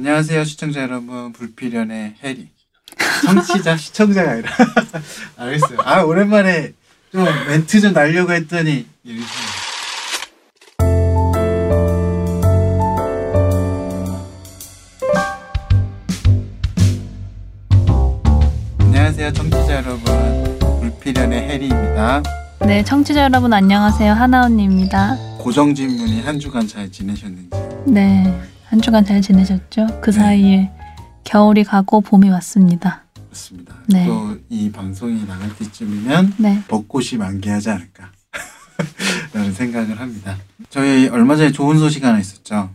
안녕하세요 시청자 여러분. 불필연의 해리. 청취자 시청자가 아니라. 알겠어요. 아 오랜만에 좀 멘트 좀 날려고 했더니 안녕하세요 청취자 여러분. 불필연의 해리입니다. 네, 청취자 여러분 안녕하세요. 하나언니입니다. 고정 질문이 한 주간 잘 지내셨는지. 네, 한 주간 잘 지내셨죠? 그 사이에 겨울이 가고 봄이 왔습니다. 그렇습니다 네. 또이 방송이 나갈 때쯤이면 네, 벚꽃이 만개하지 않을까 라는 생각을 합니다. 저희 얼마 전에 좋은 소식 하나 있었죠.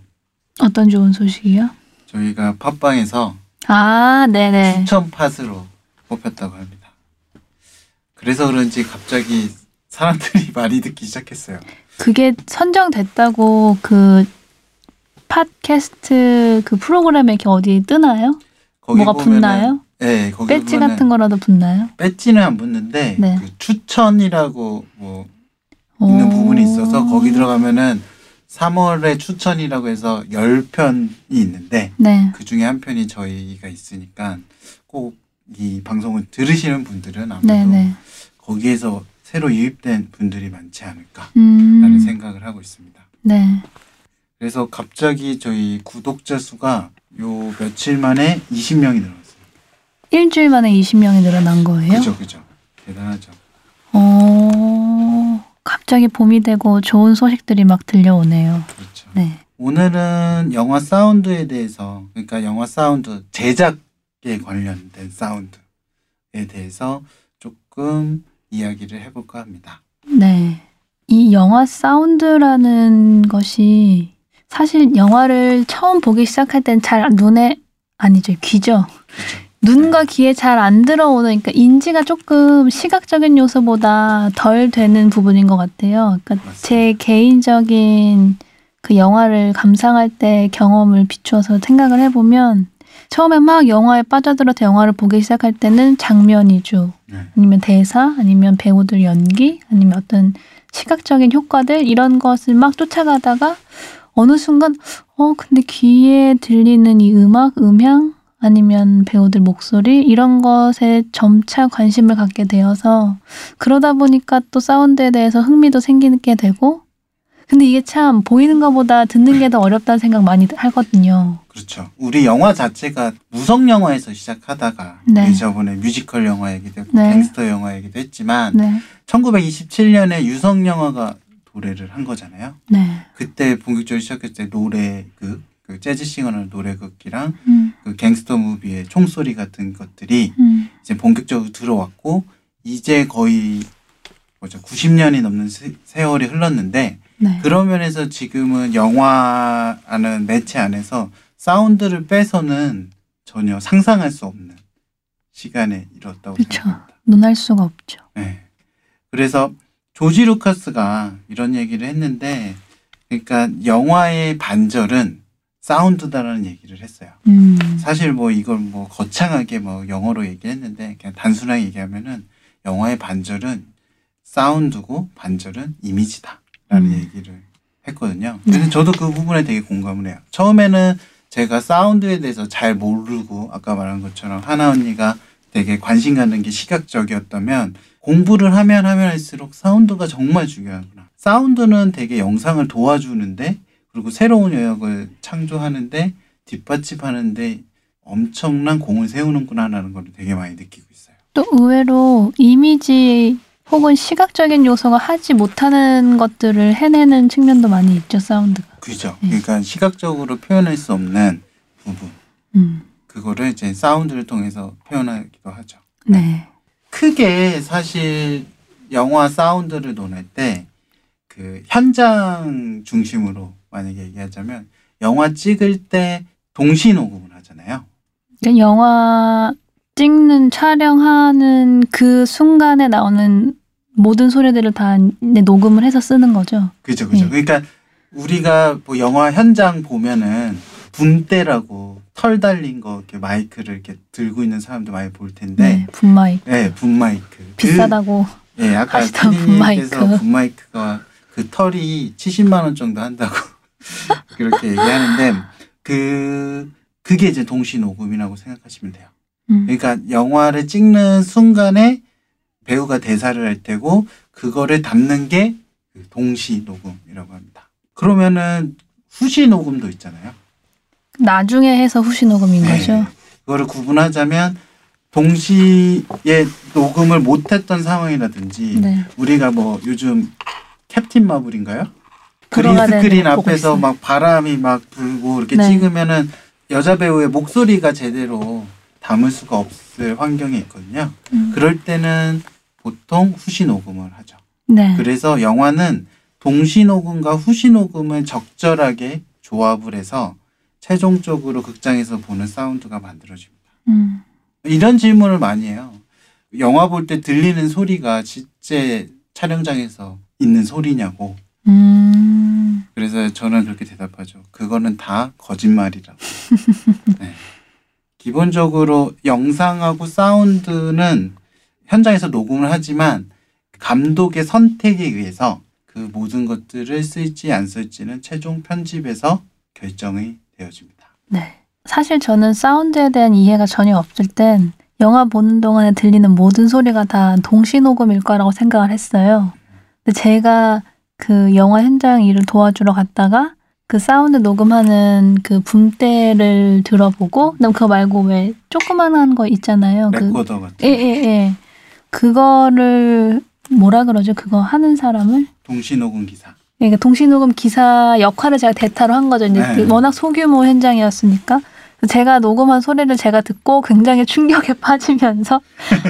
어떤 좋은 소식이요? 저희가 팟빵에서 아, 네네. 추천 팟으로 뽑혔다고 합니다. 그래서 그런지 갑자기 사람들이 많이 듣기 시작했어요. 그게 선정됐다고 그 팟캐스트 그 프로그램에 이렇게 어디 뜨나요? 뭐가 보면은- 붙나요? 네, 거기 배지 같은 거라도 붙나요? 배지는 안 붙는데 네. 그 추천이라고 뭐 있는 오. 부분이 있어서 거기 들어가면은 3월에 추천이라고 해서 10편이 있는데 네. 그 중에 한 편이 저희가 있으니까 꼭 이 방송을 들으시는 분들은 아무래도 네네. 거기에서 새로 유입된 분들이 많지 않을까라는 음. 생각을 하고 있습니다. 네. 그래서 갑자기 저희 구독자 수가 요 며칠 만에 20명이 늘었어요. 일주일 만에 20명이 늘어난 거예요? 그죠, 그죠. 대단하죠. 어, 갑자기 봄이 되고 좋은 소식들이 막 들려오네요. 그렇죠. 네. 오늘은 영화 사운드에 대해서 그러니까 영화 사운드 제작에 관련된 사운드에 대해서 조금 이야기를 해볼까 합니다. 네. 이 영화 사운드라는 것이 사실 영화를 처음 보기 시작할 땐 잘 눈에 아니죠 귀죠. 눈과 귀에 잘 안 들어오는 그러니까 인지가 조금 시각적인 요소보다 덜 되는 부분인 것 같아요. 그러니까 맞습니다. 제 개인적인 그 영화를 감상할 때 경험을 비추어서 생각을 해보면 처음에 막 영화에 빠져들어서 영화를 보기 시작할 때는 장면 위주 네. 아니면 대사 아니면 배우들 연기 아니면 어떤 시각적인 효과들 이런 것을 막 쫓아가다가 어느 순간 어 근데 귀에 들리는 이 음악 음향 아니면 배우들 목소리 이런 것에 점차 관심을 갖게 되어서 그러다 보니까 또 사운드에 대해서 흥미도 생기게 되고 근데 이게 참 보이는 것보다 듣는 게 더 어렵다는 생각 많이 하거든요. 그렇죠. 우리 영화 자체가 무성 영화에서 시작하다가 네. 우리 저번에 뮤지컬 영화 얘기도 했고 네. 갱스터 영화 얘기도 했지만 네, 1927년에 유성 영화가 도래를 한 거잖아요. 네, 그때 본격적으로 시작했을 때 노래극, 그 재즈 싱어는 노래극이랑 음, 그 갱스터 무비의 총소리 같은 것들이 음, 이제 본격적으로 들어왔고 이제 거의 뭐죠 90년이 넘는 세, 세월이 흘렀는데 네, 그런 면에서 지금은 영화라는 매체 안에서 사운드를 빼서는 전혀 상상할 수 없는 시간에 이뤘다고 그쵸. 생각합니다. 논할 수가 없죠. 네. 그래서 조지 루카스가 이런 얘기를 했는데 그러니까 영화의 반절은 사운드다라는 얘기를 했어요. 음, 사실 뭐 이걸 뭐 거창하게 뭐 영어로 얘기했는데 그냥 단순하게 얘기하면은 영화의 반절은 사운드고 반절은 이미지다라는 음. 얘기를 했거든요. 네. 근데 저도 그 부분에 되게 공감을 해요. 처음에는 제가 사운드에 대해서 잘 모르고 아까 말한 것처럼 하나 언니가 되게 관심 갖는 게 시각적이었다면 공부를 하면 하면 할수록 사운드가 정말 중요하구나. 사운드는 되게 영상을 도와주는데 그리고 새로운 영역을 창조하는데 뒷받침하는데 엄청난 공을 세우는구나라는 걸 되게 많이 느끼고 있어요. 또 의외로 이미지 혹은 시각적인 요소가 하지 못하는 것들을 해내는 측면도 많이 있죠 사운드가. 그죠? 네. 그러니까 시각적으로 표현할 수 없는 부분 음, 그거를 이제 사운드를 통해서 표현하기도 하죠. 네, 크게 사실 영화 사운드를 논할 때 그 현장 중심으로 만약에 얘기하자면 영화 찍을 때 동시 녹음을 하잖아요. 영화 찍는 촬영하는 그 순간에 나오는 모든 소리들을 다 녹음을 해서 쓰는 거죠. 그죠, 그죠. 네. 그러니까 우리가 뭐 영화 현장 보면은 분대라고 털 달린 거 이렇게 마이크를 이렇게 들고 있는 사람도 많이 볼 텐데, 네, 분 마이크 네, 분 마이크. 비싸다고. 그, 예, 아까 피디님께서 분마이크. 분 마이크가 그 털이 70만 원 정도 한다고 그렇게 얘기하는데 그 그게 이제 동시 녹음이라고 생각하시면 돼요. 음. 그러니까 영화를 찍는 순간에 배우가 대사를 할 테고 그거를 담는 게그 동시 녹음이라고 합니다. 그러면은 후시 녹음도 있잖아요. 나중에 해서 후시 녹음인 네. 거죠. 그거를 구분하자면 동시에 녹음을 못했던 상황이라든지 네. 우리가 뭐 요즘 캡틴 마블인가요? 그린 스크린 앞에서. 막 바람이 막 불고 이렇게 네. 찍으면은 여자 배우의 목소리가 제대로 담을 수가 없을 환경이 있거든요. 음. 그럴 때는 보통 후시 녹음을 하죠. 네. 그래서 영화는 동시 녹음과 후시 녹음을 적절하게 조합을 해서 최종적으로 극장에서 보는 사운드가 만들어집니다. 음. 이런 질문을 많이 해요. 영화 볼 때 들리는 소리가 실제 촬영장에서 있는 소리냐고. 음. 그래서 저는 그렇게 대답하죠. 그거는 다 거짓말이라고. 네. 기본적으로 영상하고 사운드는 현장에서 녹음을 하지만 감독의 선택에 의해서 그 모든 것들을 쓸지 안 쓸지는 최종 편집에서 결정이 되어집니다. 네. 사실 저는 사운드에 대한 이해가 전혀 없을 땐 영화 보는 동안에 들리는 모든 소리가 다 동시 녹음일 거라고 생각을 했어요. 근데 제가 그 영화 현장 일을 도와주러 갔다가 그 사운드 녹음하는 그 붐대를 들어보고 그다음 그거 말고 왜 조그만한 거 있잖아요. 그 레코더 같은 예, 예, 예. 그거를 뭐라 그러죠? 그거 하는 사람을? 동시 녹음 기사. 그러니까 동시녹음 기사 역할을 제가 대타로 한 거죠. 이제 네. 그 워낙 소규모 현장이었으니까. 제가 녹음한 소리를 제가 듣고 굉장히 충격에 빠지면서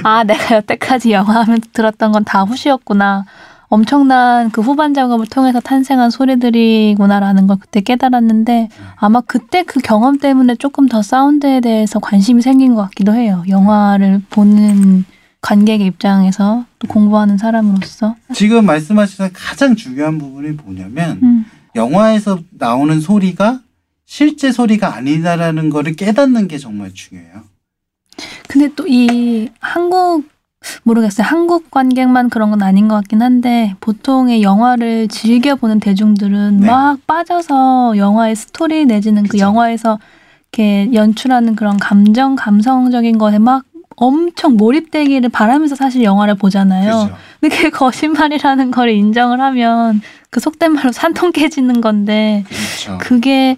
아 내가 여태까지 영화하면서 들었던 건 다 후시였구나. 엄청난 그 후반 작업을 통해서 탄생한 소리들이구나라는 걸 그때 깨달았는데 아마 그때 그 경험 때문에 조금 더 사운드에 대해서 관심이 생긴 것 같기도 해요. 영화를 보는 관객의 입장에서 또 공부하는 사람으로서. 지금 말씀하신 가장 중요한 부분이 뭐냐면 음. 영화에서 나오는 소리가 실제 소리가 아니다라는 거를 깨닫는 게 정말 중요해요. 근데 또 이 한국 모르겠어요. 한국 관객만 그런 건 아닌 것 같긴 한데 보통의 영화를 즐겨 보는 대중들은 네. 막 빠져서 영화의 스토리 내지는 그 그쵸. 영화에서 이렇게 연출하는 그런 감정 감성적인 것에 막 엄청 몰입되기를 바라면서 사실 영화를 보잖아요. 그렇죠. 근데 그게 거짓말이라는 걸 인정을 하면 그 속된 말로 산통 깨지는 건데 그렇죠. 그게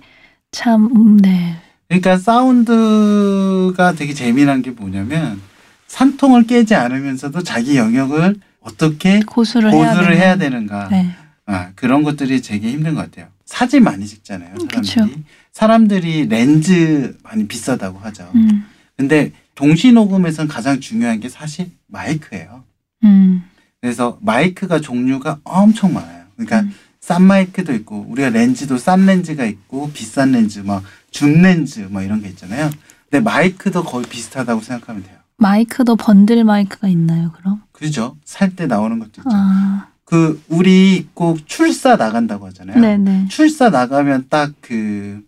참 음, 네. 그러니까 사운드가 되게 재미난 게 뭐냐면 산통을 깨지 않으면서도 자기 영역을 어떻게 고수를, 해야, 고수를 되는. 해야 되는가 네. 아, 그런 것들이 되게 힘든 것 같아요. 사진 많이 찍잖아요. 사람들이. 그쵸. 사람들이 렌즈 많이 비싸다고 하죠. 음. 근데 동시 녹음에서는 가장 중요한 게 사실 마이크예요. 음. 그래서 마이크가 종류가 엄청 많아요. 그러니까 음. 싼 마이크도 있고 우리가 렌즈도 싼 렌즈가 있고 비싼 렌즈 막줌 렌즈 막 이런 게 있잖아요. 근데 마이크도 거의 비슷하다고 생각하면 돼요. 마이크도 번들 마이크가 있나요, 그럼? 그죠? 살 때 나오는 것도 있죠. 아, 그 우리 꼭 출사 나간다고 하잖아요. 네네. 출사 나가면 딱 그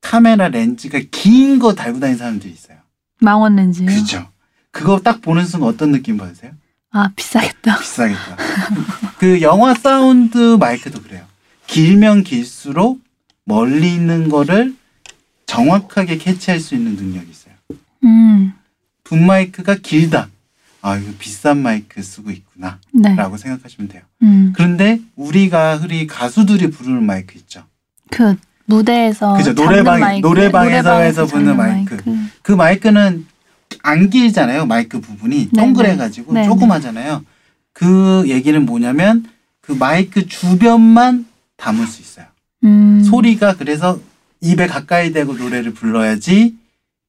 카메라 렌즈가 긴 거 달고 다니는 사람들이 있어요. 망원 렌즈요? 그죠? 그거 딱 보는 순간 어떤 느낌 받으세요? 아, 비싸겠다. 비싸겠다. 그 영화 사운드 마이크도 그래요. 길면 길수록 멀리 있는 거를 정확하게 캐치할 수 있는 능력이 있어요. 음, 붐 마이크가 길다. 아, 이거 비싼 마이크 쓰고 있구나. 네. 라고 생각하시면 돼요. 음, 그런데 우리가 흔히 가수들이 부르는 마이크 있죠. 그 무대에서 그죠, 노래방- 마이크, 노래방에서 부는 잡는 마이크. 그 마이크는 안 길잖아요. 마이크 부분이 네, 동그래가지고 네, 네. 조그마잖아요. 그 얘기는 뭐냐면 그 마이크 주변만 담을 수 있어요. 음, 소리가 그래서 입에 가까이 대고 노래를 불러야지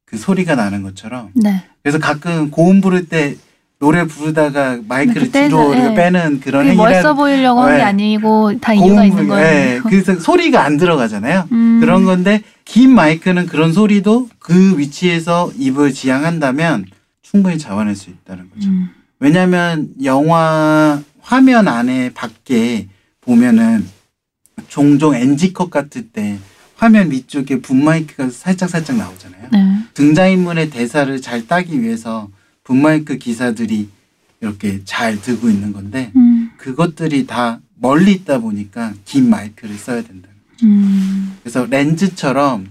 그 소리가 나는 것처럼. 네. 그래서 가끔 고음 부를 때 노래 부르다가 마이크를 그때는, 뒤로 예. 빼는 그런 행위를 멋있어 보이려고 한게 네. 아니고 다 이유가 있는 부르- 거예요. 예, 그래서 소리가 안 들어가잖아요. 음, 그런 건데 긴 마이크는 그런 소리도 그 위치에서 입을 지향한다면 충분히 잡아낼 수 있다는 거죠. 음, 왜냐하면 영화 화면 안에 밖에 보면은 종종 NG컷 같을 때 화면 위쪽에 붐 마이크가 살짝 살짝 나오잖아요. 네. 등장인물의 대사를 잘 따기 위해서 붐 마이크 기사들이 이렇게 잘 들고 있는 건데 음, 그것들이 다 멀리 있다 보니까 긴 마이크를 써야 된다. 음, 그래서 렌즈처럼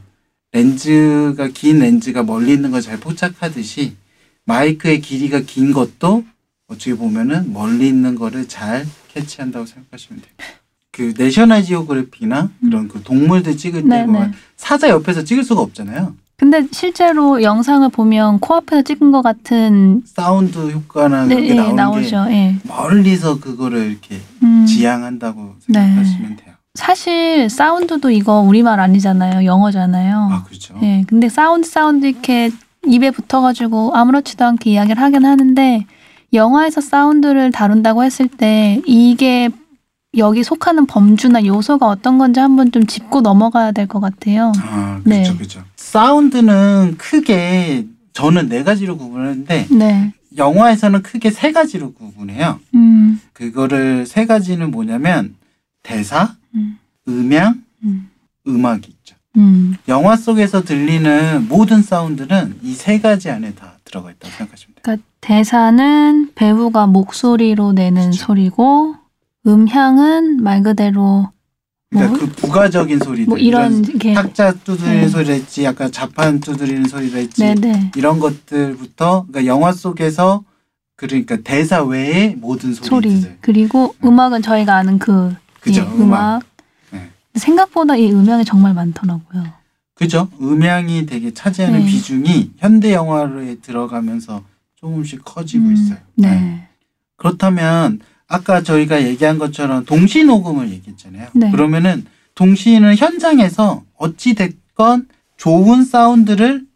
렌즈가 긴 렌즈가 멀리 있는 걸 잘 포착하듯이 마이크의 길이가 긴 것도 어떻게 보면은 멀리 있는 거를 잘 캐치한다고 생각하시면 돼요. 그 내셔널 지오그래피나 그런 그 동물들 찍을 때 네, 네. 사자 옆에서 찍을 수가 없잖아요. 근데 실제로 영상을 보면 코앞에서 찍은 것 같은 사운드 효과나 네, 그게 예, 나오는 나오죠. 예. 게 멀리서 그거를 이렇게 음. 지향한다고 네. 생각하시면 돼요. 사실 사운드도 이거 우리말 아니잖아요. 영어잖아요. 아 그렇죠. 예. 근데 사운드 사운드 이렇게 입에 붙어가지고 아무렇지도 않게 이야기를 하긴 하는데 영화에서 사운드를 다룬다고 했을 때 이게 여기 속하는 범주나 요소가 어떤 건지 한번 좀 짚고 넘어가야 될 것 같아요. 아 네. 그렇죠, 그렇죠. 사운드는 크게 저는 네 가지로 구분하는데 네. 영화에서는 크게 세 가지로 구분해요. 음. 그거를 세 가지는 뭐냐면 대사, 음. 음향, 음. 음악이 있죠. 음. 영화 속에서 들리는 모든 사운드는 이 세 가지 안에 다 들어가 있다고 생각하시면 돼요. 그러니까 대사는 배우가 목소리로 내는 그쵸. 소리고 음향은 말 그대로 그러니까 뭐, 그 부가적인 소리들 뭐 이런 게 탁자 두드리는 네. 소리랄지 약간 자판 두드리는 소리랄지 네네 이런 것들부터 그러니까 영화 속에서 그러니까 대사 외의 모든 소리 소리들 그리고 네. 음악은 저희가 아는 그 그죠, 예, 음악. 음악 네. 생각보다 이 음향이 정말 많더라고요. 그죠 음향이 되게 차지하는 네. 비중이 현대 영화에 들어가면서 조금씩 커지고 음, 있어요. 네. 그렇다면 아까 저희가 얘기한 것처럼 동시 녹음을 얘기했잖아요. 네. 그러면은 동시는 현장에서 어찌 됐건 좋은 사운드를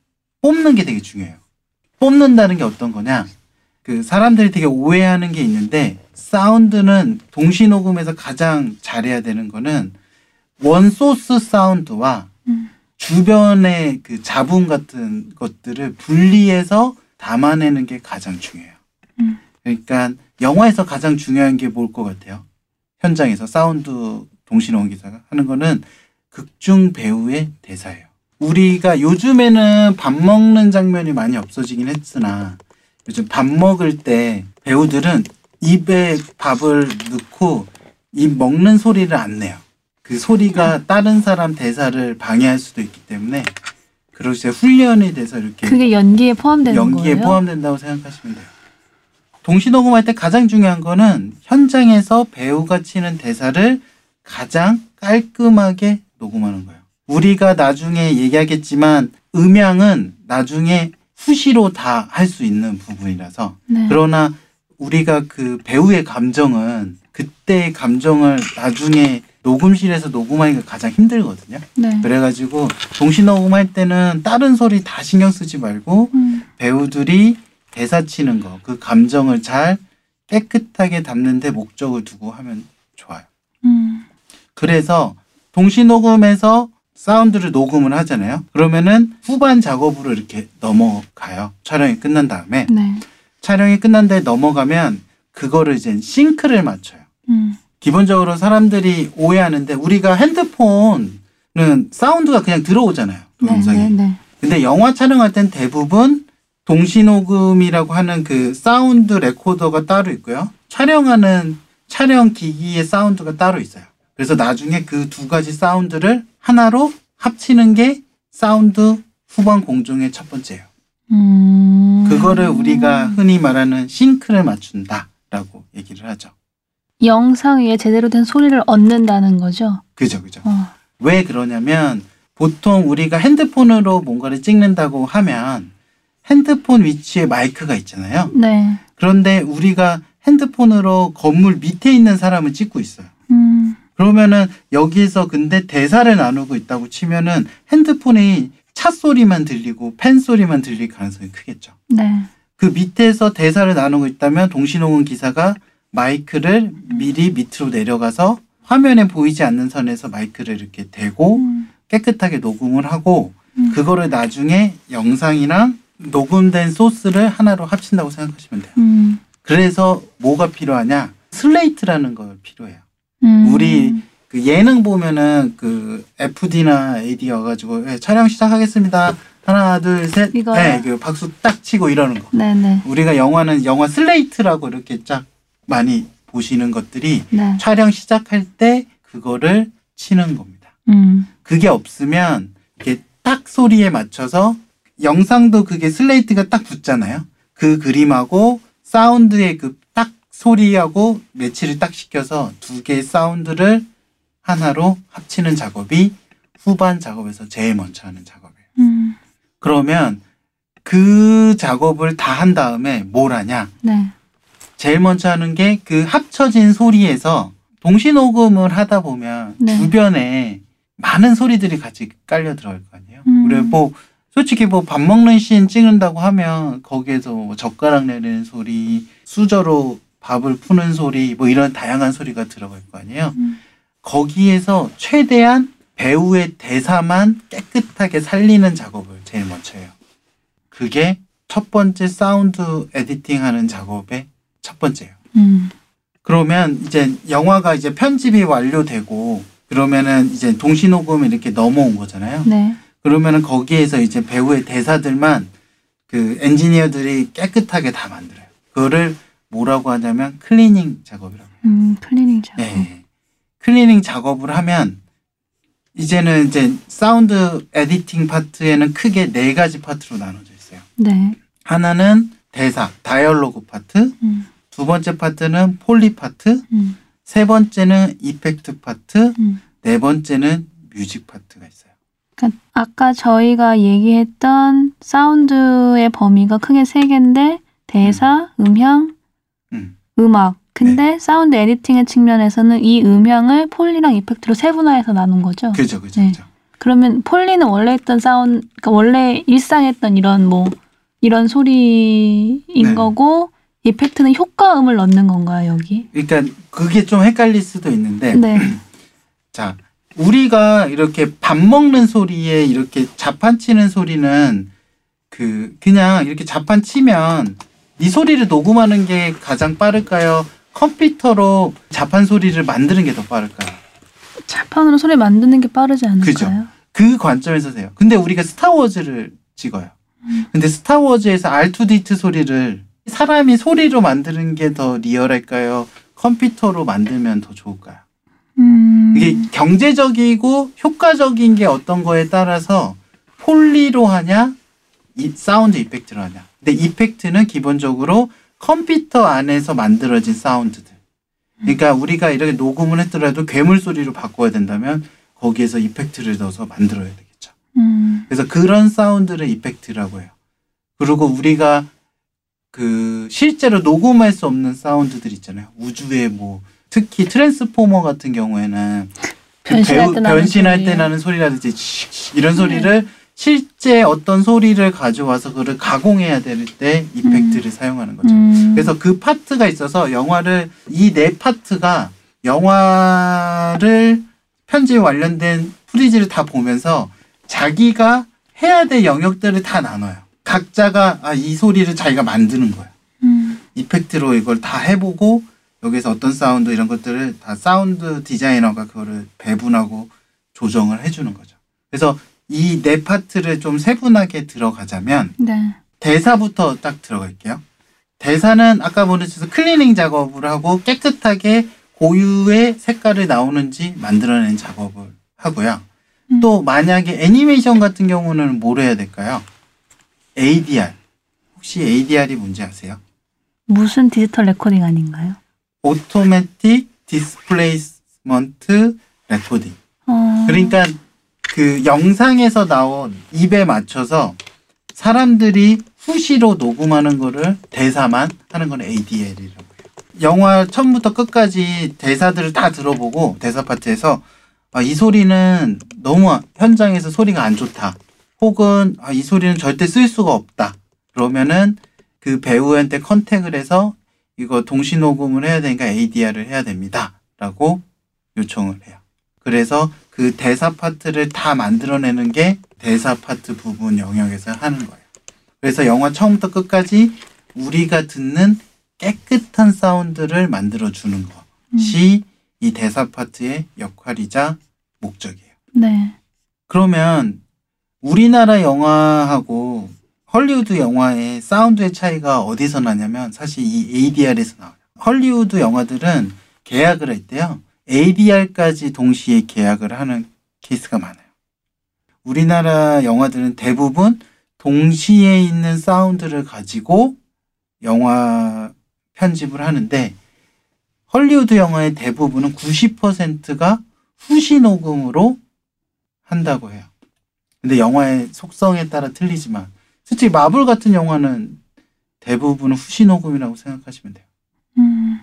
뽑는 게 되게 중요해요. 뽑는다는 게 어떤 거냐? 그 사람들이 되게 오해하는 게 있는데 사운드는 동시 녹음에서 가장 잘해야 되는 거는 원 소스 사운드와 음. 주변의 그 잡음 같은 것들을 분리해서 담아내는 게 가장 중요해요. 음. 그러니까 영화에서 가장 중요한 게 뭘 것 같아요? 현장에서 사운드 동시녹음 기사가 하는 거는 극중 배우의 대사예요. 우리가 요즘에는 밥 먹는 장면이 많이 없어지긴 했으나 요즘 밥 먹을 때 배우들은 입에 밥을 넣고 입 먹는 소리를 안 내요. 그 소리가 다른 사람 대사를 방해할 수도 있기 때문에 이제 훈련이 돼서 이렇게 그게 연기에 포함되는 연기에 거예요. 포함된다고 생각하시면 돼요. 동시 녹음할 때 가장 중요한 거는 현장에서 배우가 치는 대사를 가장 깔끔하게 녹음하는 거예요. 우리가 나중에 얘기하겠지만 음향은 나중에 후시로 다 할 수 있는 부분이라서 네. 그러나 우리가 그 배우의 감정은 그때의 감정을 나중에 녹음실에서 녹음하기가 가장 힘들거든요. 네. 그래가지고 동시 녹음할 때는 다른 소리 다 신경 쓰지 말고 음. 배우들이 대사 치는 거, 그 감정을 잘 깨끗하게 담는데 목적을 두고 하면 좋아요. 음. 그래서 동시 녹음에서 사운드를 녹음을 하잖아요. 그러면은 후반 작업으로 이렇게 넘어가요. 촬영이 끝난 다음에 네. 촬영이 끝난 다음에 넘어가면 그거를 이제 싱크를 맞춰요. 음. 기본적으로 사람들이 오해하는데 우리가 핸드폰은 사운드가 그냥 들어오잖아요. 네, 동영상에. 네, 네. 근데 영화 촬영할 땐 대부분 동시 녹음이라고 하는 그 사운드 레코더가 따로 있고요. 촬영하는 촬영 기기의 사운드가 따로 있어요. 그래서 나중에 그 두 가지 사운드를 하나로 합치는 게 사운드 후반 공정의 첫 번째예요. 음. 그거를 우리가 흔히 말하는 싱크를 맞춘다라고 얘기를 하죠. 영상 위에 제대로 된 소리를 얻는다는 거죠. 그죠, 그죠. 어. 왜 그러냐면 보통 우리가 핸드폰으로 뭔가를 찍는다고 하면 핸드폰 위치에 마이크가 있잖아요. 네. 그런데 우리가 핸드폰으로 건물 밑에 있는 사람을 찍고 있어요. 음. 그러면은 여기에서 근데 대사를 나누고 있다고 치면은 핸드폰이 차 소리만 들리고 팬 소리만 들릴 가능성이 크겠죠. 네. 그 밑에서 대사를 나누고 있다면 동시녹음 기사가 마이크를 미리 밑으로 내려가서 화면에 보이지 않는 선에서 마이크를 이렇게 대고 음. 깨끗하게 녹음을 하고 음. 그거를 나중에 영상이랑 녹음된 소스를 하나로 합친다고 생각하시면 돼요. 음. 그래서 뭐가 필요하냐? 슬레이트라는 걸 필요해요. 음. 우리 그 예능 보면은 그 FD나 AD 와가지고 예, 촬영 시작하겠습니다. 하나 둘 셋. 네, 그 박수 딱 치고 이러는 거. 네네. 우리가 영화는 영화 슬레이트라고 이렇게 쫙 많이 보시는 것들이 네. 촬영 시작할 때 그거를 치는 겁니다. 음. 그게 없으면 이렇게 딱 소리에 맞춰서 영상도 그게 슬레이트가 딱 붙잖아요. 그 그림하고 사운드의 그 딱 소리하고 매치를 딱 시켜서 두 개의 사운드를 하나로 합치는 작업이 후반 작업에서 제일 먼저 하는 작업이에요. 음. 그러면 그 작업을 다 한 다음에 뭘 하냐? 네. 제일 먼저 하는 게 그 합쳐진 소리에서 동시 녹음을 하다 보면 네. 주변에 많은 소리들이 같이 깔려 들어갈 거 아니에요. 음. 그래 뭐 솔직히 뭐 밥 먹는 씬 찍는다고 하면 거기에서 뭐 젓가락 내리는 소리, 수저로 밥을 푸는 소리, 뭐 이런 다양한 소리가 들어갈 거 아니에요. 음. 거기에서 최대한 배우의 대사만 깨끗하게 살리는 작업을 제일 먼저 해요. 그게 첫 번째 사운드 editing 하는 작업의 첫 번째예요. 음. 그러면 이제 영화가 이제 편집이 완료되고 그러면은 이제 동시 녹음 이렇게 넘어온 거잖아요. 네. 그러면은 거기에서 이제 배우의 대사들만 그 엔지니어들이 깨끗하게 다 만들어요. 그거를 뭐라고 하냐면 클리닝 작업이라고 해요. 음. 클리닝 작업. 예. 클리닝 작업을 하면 이제는 이제 사운드 editing 파트에는 크게 네 가지 파트로 나눠져 있어요. 네. 하나는 대사, 다이얼로그 파트, 음. 두 번째 파트는 foley 파트, 음. 세 번째는 effect 파트, 음. 네 번째는 music 파트가 있어요. 아까 저희가 얘기했던 사운드의 범위가 크게 세 개인데 대사, 음향, 음. 음악. 근데 사운드 editing의 측면에서는 이 음향을 foley랑 effect로 세분화해서 나눈 거죠. 그죠, 그죠, 네. 그죠. 그러면 폴리는 원래 했던 사운드, 그러니까 원래 일상 했던 이런 뭐 이런 소리인 네. 거고 이펙트는 효과음을 넣는 건가요 여기? 그러니까 그게 좀 헷갈릴 수도 있는데, 네. 자, 우리가 이렇게 밥 먹는 소리에 이렇게 자판 치는 소리는 그 그냥 이렇게 자판 치면 이 소리를 녹음하는 게 가장 빠를까요? 컴퓨터로 자판 소리를 만드는 게 더 빠를까요? 자판으로 소리 만드는 게 빠르지 않을까요? 그죠. 그 관점에서 세요. 근데 우리가 스타워즈를 찍어요. 음. 근데 스타워즈에서 R2D2 소리를 사람이 소리로 만드는 게 더 리얼할까요? 컴퓨터로 만들면 더 좋을까요? 음. 이게 경제적이고 효과적인 게 어떤 거에 따라서 foley로 하냐, 이 사운드 effect로 하냐. 근데 effect는 기본적으로 컴퓨터 안에서 만들어진 사운드들. 그러니까 우리가 이렇게 녹음을 했더라도 괴물 소리로 바꿔야 된다면 거기에서 이펙트를 넣어서 만들어야 되겠죠. 음. 그래서 그런 사운드를 이펙트라고 해요. 그리고 우리가 그 실제로 녹음할 수 없는 사운드들 있잖아요. 우주에 뭐 특히 트랜스포머 같은 경우에는 그 변신할 배우- 때 나는 변신할 소리. 때 나는 소리라든지 씩 이런 소리를 실제 어떤 소리를 가져와서 그를 가공해야 될 때 이펙트를 사용하는 거죠. 음. 그래서 그 파트가 있어서 영화를 이 네 파트가 영화를 편집 관련된 프리즈를 다 보면서 자기가 해야 될 영역들을 다 나눠요. 각자가 아, 이 소리를 자기가 만드는 거예요. 음. effect로 이걸 다 해보고 여기서 어떤 사운드 이런 것들을 다 사운드 디자이너가 그거를 배분하고 조정을 해주는 거죠. 그래서 이 네 파트를 좀 세분하게 들어가자면 네. 대사부터 딱 들어갈게요. 대사는 아까 보내주셔서 클리닝 작업을 하고 깨끗하게 고유의 색깔이 나오는지 만들어낸 작업을 하고요. 음. 또 만약에 애니메이션 같은 경우는 뭘 해야 될까요? ADR. 혹시 ADR이 뭔지 아세요? 무슨 디지털 recording 아닌가요? automatic displacement recording. 어. 그러니까 그 영상에서 나온 입에 맞춰서 사람들이 후시로 녹음하는 거를 대사만 하는 건 ADR이라고 해요. 영화 처음부터 끝까지 대사들을 다 들어보고 대사 파트에서 아, 이 소리는 너무 현장에서 소리가 안 좋다. 혹은 아, 이 소리는 절대 쓸 수가 없다. 그러면은 그 배우한테 컨택을 해서 이거 동시 녹음을 해야 되니까 ADR을 해야 됩니다. 라고 요청을 해요. 그래서 그 대사 파트를 다 만들어내는 게 대사 파트 부분 영역에서 하는 거예요. 그래서 영화 처음부터 끝까지 우리가 듣는 깨끗한 사운드를 만들어주는 것이 이 대사 파트의 역할이자 목적이에요. 네. 그러면 우리나라 영화하고 헐리우드 영화의 사운드의 차이가 어디서 나냐면 사실 이 ADR에서 나와요. 헐리우드 영화들은 계약을 할 때요. ADR까지 동시에 계약을 하는 케이스가 많아요. 우리나라 영화들은 대부분 동시에 있는 사운드를 가지고 영화 편집을 하는데 헐리우드 영화의 대부분은 90%가 후시 녹음으로 한다고 해요. 근데 영화의 속성에 따라 틀리지만 솔직히 마블 같은 영화는 대부분은 후시 녹음이라고 생각하시면 돼요. 음.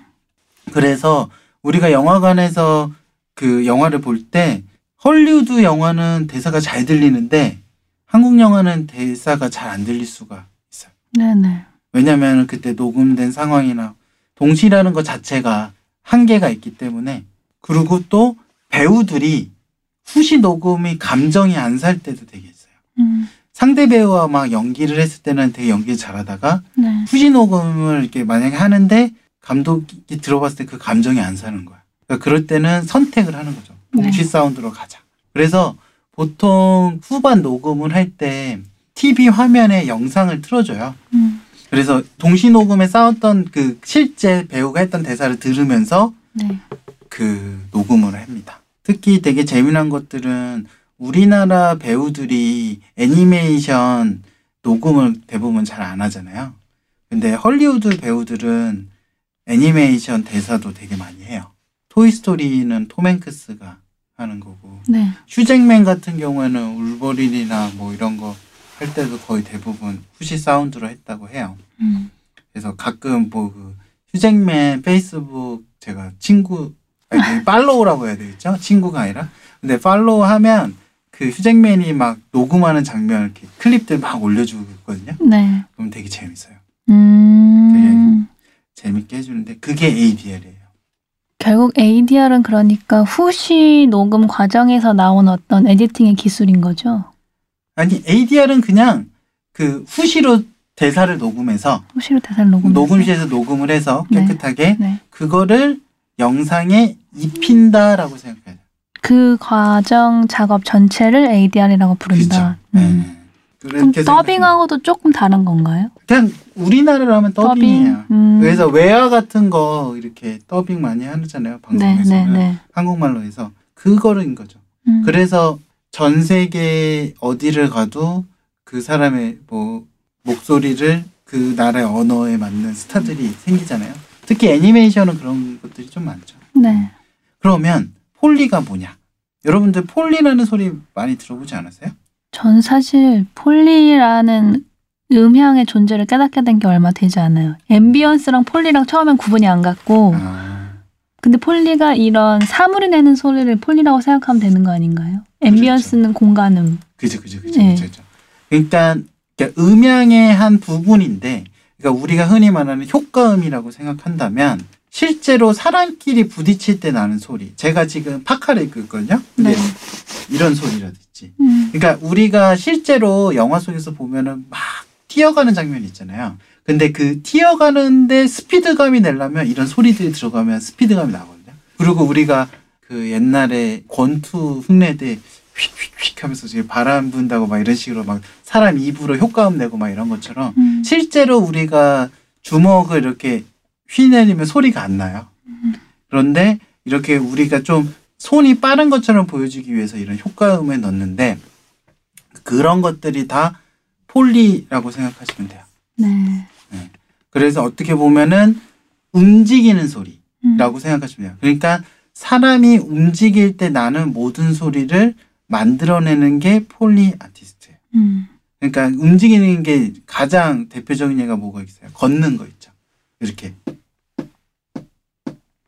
그래서 우리가 영화관에서 그 영화를 볼 때 헐리우드 영화는 대사가 잘 들리는데 한국 영화는 대사가 잘 안 들릴 수가 있어요. 네네. 왜냐하면 그때 녹음된 상황이나 동시라는 것 자체가 한계가 있기 때문에 그리고 또 배우들이 후시 녹음이 감정이 안 살 때도 되게 있어요. 음. 상대 배우와 막 연기를 했을 때는 되게 연기 잘하다가 네. 후시 녹음을 이렇게 만약에 하는데 감독이 들어봤을 때 그 감정이 안 사는 거야. 그러니까 그럴 때는 선택을 하는 거죠. 동시 네. 사운드로 가자. 그래서 보통 후반 녹음을 할 때 TV 화면에 영상을 틀어줘요. 음. 그래서 동시 녹음에 싸웠던 그 실제 배우가 했던 대사를 들으면서 네. 그 녹음을 합니다. 특히 되게 재미난 것들은 우리나라 배우들이 애니메이션 녹음을 대부분 잘 안 하잖아요. 근데 헐리우드 배우들은 애니메이션 대사도 되게 많이 해요. 토이스토리는 톰 행크스가 하는 거고 네. 휴잭맨 같은 경우에는 울버린이나 뭐 이런 거 할 때도 거의 대부분 후시 사운드로 했다고 해요. 음. 그래서 가끔 뭐 그 휴잭맨 페이스북 제가 친구 아니 팔로우라고 해야 되겠죠? 친구가 아니라 근데 팔로우 하면 그 휴잭맨이 막 녹음하는 장면 이렇게 클립들 막 올려주고 있거든요. 네. 그럼 되게 재밌어요. 음. 재밌게 해주는데 그게 ADR이에요. 결국 ADR은 그러니까 후시 녹음 과정에서 나온 어떤 에디팅의 기술인 거죠. 아니 ADR은 그냥 그 후시로 대사를 녹음해서 후시로 대사를 녹음. 녹음실에서 녹음을 해서 네. 깨끗하게 네. 그거를 영상에 입힌다라고 생각해요. 그 과정 작업 전체를 ADR이라고 부른다. 그렇죠. 음. 네. 그럼 더빙하고도 조금 다른 건가요? 그냥 우리나라로 하면 더빙이에요. 음. 그래서 외화 같은 거 이렇게 더빙 많이 하잖아요. 네, 방송에서는 네, 네. 한국말로 해서 그거인 거죠. 음. 그래서 전 세계 어디를 가도 그 사람의 뭐 목소리를 그 나라의 언어에 맞는 스타들이 생기잖아요. 특히 애니메이션은 그런 것들이 좀 많죠. 네. 그러면 foley가 뭐냐? 여러분들 foley라는 소리 많이 들어보지 않았어요? 전 사실 foley라는 음향의 존재를 깨닫게 된 게 얼마 되지 않아요. ambience랑 foley랑 처음엔 구분이 안 갔고, 아, 근데 foley가 이런 사물이 내는 소리를 foley라고 생각하면 되는 거 아닌가요? ambience는 공간음. 그죠, 그죠, 그죠, 네. 그죠, 그죠. 일단 그러니까 음향의 한 부분인데, 그러니까 우리가 흔히 말하는 효과음이라고 생각한다면 실제로 사람끼리 부딪힐 때 나는 소리. 제가 지금 파카를. 근데 네. 이런 소리라든지. 음. 그러니까 우리가 실제로 영화 속에서 보면은 막 뛰어가는 장면이 있잖아요. 근데 그 뛰어가는데 스피드감이 내려면 이런 소리들이 들어가면 스피드감이 나거든요. 그리고 우리가 그 옛날에 권투 흉내 때 휙휙휙 하면서 지금 바람 분다고 막 이런 식으로 막 사람 입으로 효과음 내고 막 이런 것처럼 음. 실제로 우리가 주먹을 이렇게 휘내리면 소리가 안 나요. 그런데 이렇게 우리가 좀 손이 빠른 것처럼 보여주기 위해서 이런 효과음을 넣는데 그런 것들이 다 폴리라고 생각하시면 돼요. 네. 그래서 어떻게 보면은 움직이는 소리라고 음. 생각하시면 돼요. 그러니까 사람이 움직일 때 나는 모든 소리를 만들어내는 게 폴리 아티스트예요. 음. 그러니까 움직이는 게 가장 대표적인 예가 뭐가 있어요? 걷는 거 있죠. 이렇게.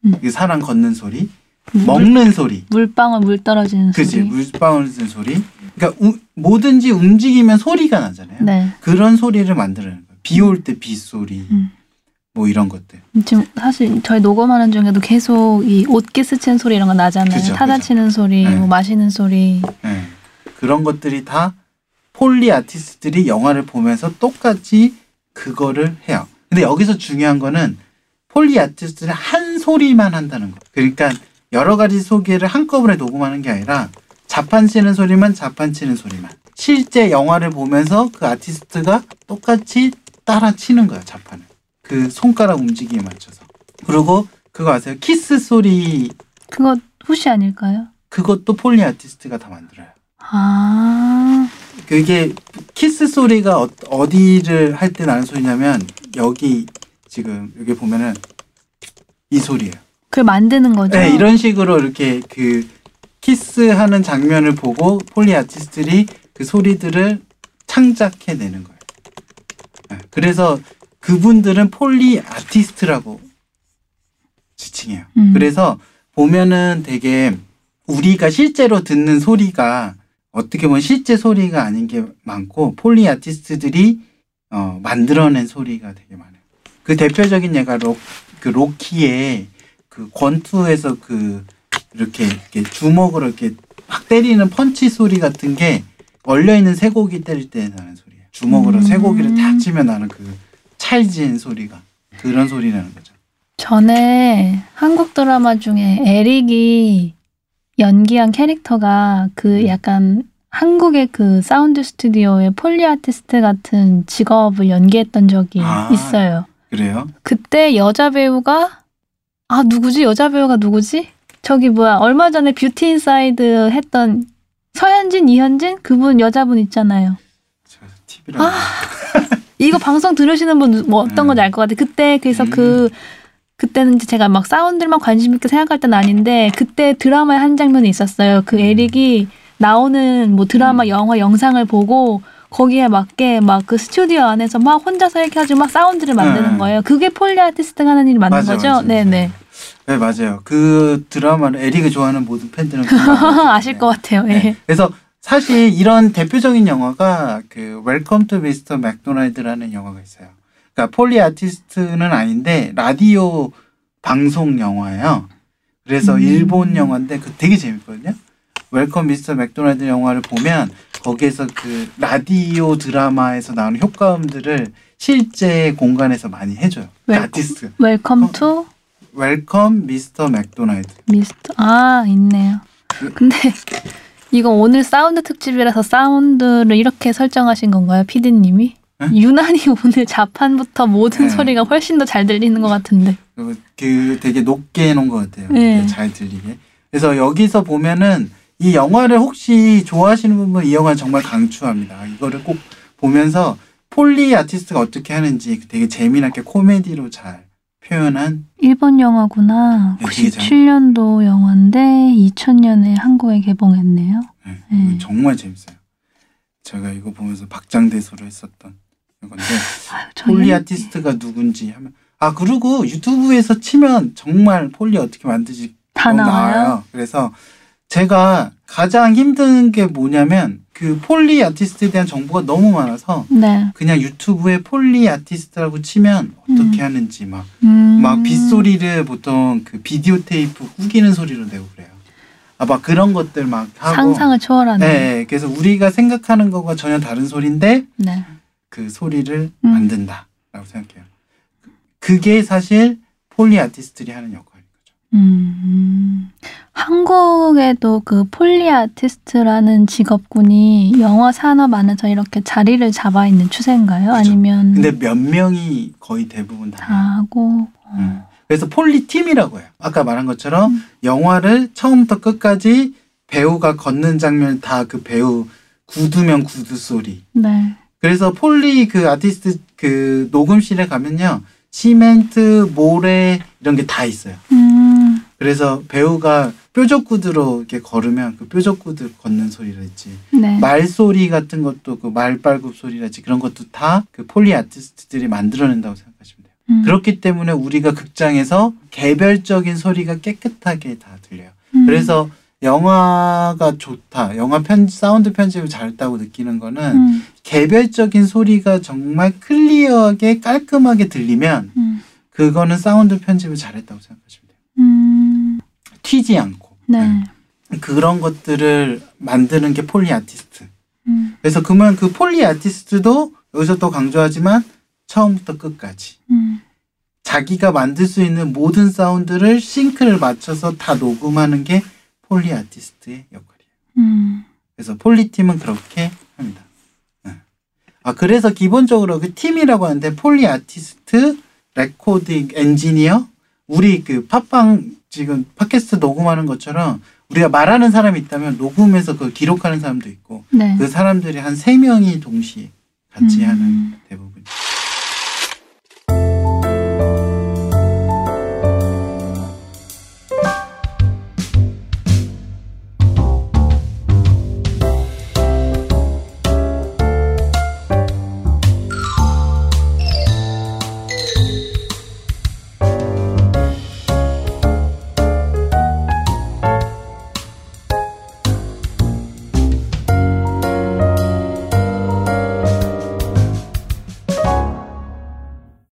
음. 이 사람 걷는 소리, 물, 먹는 소리, 물방울 물 떨어지는 그지 소리. 물방울 쓰는 소리. 그러니까 우- 뭐든지 움직이면 소리가 나잖아요. 네. 그런 소리를 만들어내는 거예요. 비 올때 빗소리, 음. 뭐 이런 것들. 지금 사실 저희 녹음하는 중에도 계속 이 옷깃 스치는 소리 이런 거 나잖아요. 그죠, 타자 그죠. 치는 소리, 네. 뭐 마시는 소리. 예. 그런 것들이 다 foley 아티스트들이 영화를 보면서 똑같이 그거를 해요. 근데 여기서 중요한 거는 foley 아티스트는 한 소리만 한다는 거. 그러니까 여러 가지 소리를 한꺼번에 녹음하는 게 아니라 자판 치는 소리만 자판 치는 소리만. 실제 영화를 보면서 그 아티스트가 똑같이 따라 치는 거야, 자판을. 그 손가락 움직임에 맞춰서. 그리고 그거 아세요? 키스 소리 그거 후시 아닐까요? 그것도 foley artist가 다 만들어요. 아, 그게 키스 소리가 어, 어디를 할 때 나는 소리냐면 여기 지금 여기 보면은 이 소리예요. 그걸 만드는 거죠. 네, 이런 식으로 이렇게 그 키스하는 장면을 보고 foley artist들이 그 소리들을 창작해내는 거예요. 네, 그래서 그분들은 폴리 아티스트라고 지칭해요. 음. 그래서 보면은 되게 우리가 실제로 듣는 소리가 어떻게 보면 실제 소리가 아닌 게 많고 폴리 아티스트들이 어, 만들어낸 소리가 되게 많아요. 그 대표적인 예가 록, 그 로키의 그 권투에서 그 이렇게, 이렇게 주먹으로 이렇게 확 때리는 펀치 소리 같은 게 얼려 있는 쇠고기 때릴 때 나는 소리예요. 주먹으로 음. 쇠고기를 탁 치면 나는 그 찰진 소리가 그런 소리 나는 거죠. 전에 한국 드라마 중에 에릭이 연기한 캐릭터가 그 약간 한국의 그 사운드 스튜디오의 foley artist 같은 직업을 연기했던 적이 아. 있어요. 그래요? 그때 여자 배우가 아 누구지 여자 배우가 누구지 저기 뭐야 얼마 전에 뷰티 인사이드 했던 서현진 이현진 그분 여자분 있잖아요 저 TV랑 아. 이거 방송 들으시는 분 뭐 어떤 음. 건지 알 것 같아 그때 그래서 음. 그 그때는 이제 제가 막 사운드만 관심 있게 생각할 때는 아닌데 그때 드라마의 한 장면이 있었어요 그 음. 에릭이 나오는 뭐 드라마 음. 영화 영상을 보고 거기에 맞게 막 그 스튜디오 안에서 막 혼자서 이렇게 아주 막 사운드를 만드는 음. 거예요. 그게 foley artist가 하는 일이 맞는 맞아, 거죠? 맞아. 네네. 네 맞아요. 그 드라마를 에릭을 좋아하는 모든 팬들은. 아실 것 같아요. 예. 네. 그래서 사실 이런 대표적인 영화가 그 웰컴 투 미스터 맥도날드라는 영화가 있어요. 그러니까 foley artist는 아닌데 라디오 방송 영화예요. 그래서 음. 일본 영화인데 그 되게 재밌거든요. 웰컴 미스터 맥도날드 영화를 보면 거기에서 그 라디오 드라마에서 나오는 효과음들을 실제 공간에서 많이 해줘요. 그 웰컴? 아티스트. 웰컴 투 웰컴 미스터 맥도날드. 미스터 아 있네요. 근데 이거 오늘 사운드 특집이라서 사운드를 이렇게 설정하신 건가요, 피디님이? 네? 유난히 오늘 자판부터 모든 네. 소리가 훨씬 더 잘 들리는 것 같은데. 그, 그 되게 높게 해놓은 것 같아요. 네. 되게 잘 들리게. 그래서 여기서 보면은 이 영화를 혹시 좋아하시는 분은 이 영화 정말 강추합니다. 이거를 꼭 보면서 foley artist가 어떻게 하는지 되게 재미나게 코미디로 잘 표현한 일본 영화구나. 네, 되게 잘- 97년도 영화인데 2000년에 한국에 개봉했네요. 네, 네. 정말 재밌어요. 제가 이거 보면서 박장대소를 했었던 건데 아유, foley artist가 누군지 하면 아 그리고 유튜브에서 치면 정말 foley 어떻게 만드지 다 어, 나와요. 그래서 제가 가장 힘든 게 뭐냐면 그 foley artist에 대한 정보가 너무 많아서 네. 그냥 유튜브에 foley artist라고 치면 어떻게 하는지 막막 음. 빗소리를 보통 그 비디오 테이프 구기는 소리로 내고 그래요. 아 막 그런 것들 막 하고 상상을 초월하는. 네, 그래서 우리가 생각하는 것과 전혀 다른 소리인데 네. 그 소리를 음. 만든다라고 생각해요. 그게 사실 foley artist들이 하는 거죠. 음, 한국에도 그 foley artist라는 직업군이 영화 산업 안에서 이렇게 자리를 잡아 있는 추세인가요? 그죠. 아니면 근데 몇 명이 거의 대부분 다. 하고 음. 그래서 foley 팀이라고 해요. 아까 말한 것처럼 음. 영화를 처음부터 끝까지 배우가 걷는 장면 다 그 배우 구두면 구두 소리. 네. 그래서 foley 그 아티스트 그 녹음실에 가면요. 시멘트, 모래 이런 게 다 있어요. 음, 그래서 배우가 뾰족구두로 이렇게 걸으면 그 뾰족구두 걷는 소리랄지 네. 말소리 같은 것도 그 말발굽 소리랄지 그런 것도 다 그 foley artist들이 만들어낸다고 생각하시면 돼요. 음, 그렇기 때문에 우리가 극장에서 개별적인 소리가 깨끗하게 다 들려요. 음, 그래서 영화가 좋다, 영화 편 사운드 편집을 잘했다고 느끼는 거는 음, 개별적인 소리가 정말 clear하게 깔끔하게 들리면 음, 그거는 사운드 편집을 잘했다고 생각하시면 돼요. 음, 튀지 않고 네. 그런 것들을 만드는 게 foley artist. 음, 그래서 그러면 그 foley artist도 여기서 또 강조하지만 처음부터 끝까지 음, 자기가 만들 수 있는 모든 사운드를 sync를 맞춰서 다 녹음하는 게 foley artist의 역할이에요. 음, 그래서 foley 팀은 그렇게 합니다. 네. 아 그래서 기본적으로 그 팀이라고 하는데 foley artist, 레코딩 엔지니어, 우리 그 팟빵 지금 팟캐스트 녹음하는 것처럼 우리가 말하는 사람이 있다면 녹음해서 그걸 기록하는 사람도 있고 네. 그 사람들이 한 세 명이 동시에 같이 음. 하는 대부분.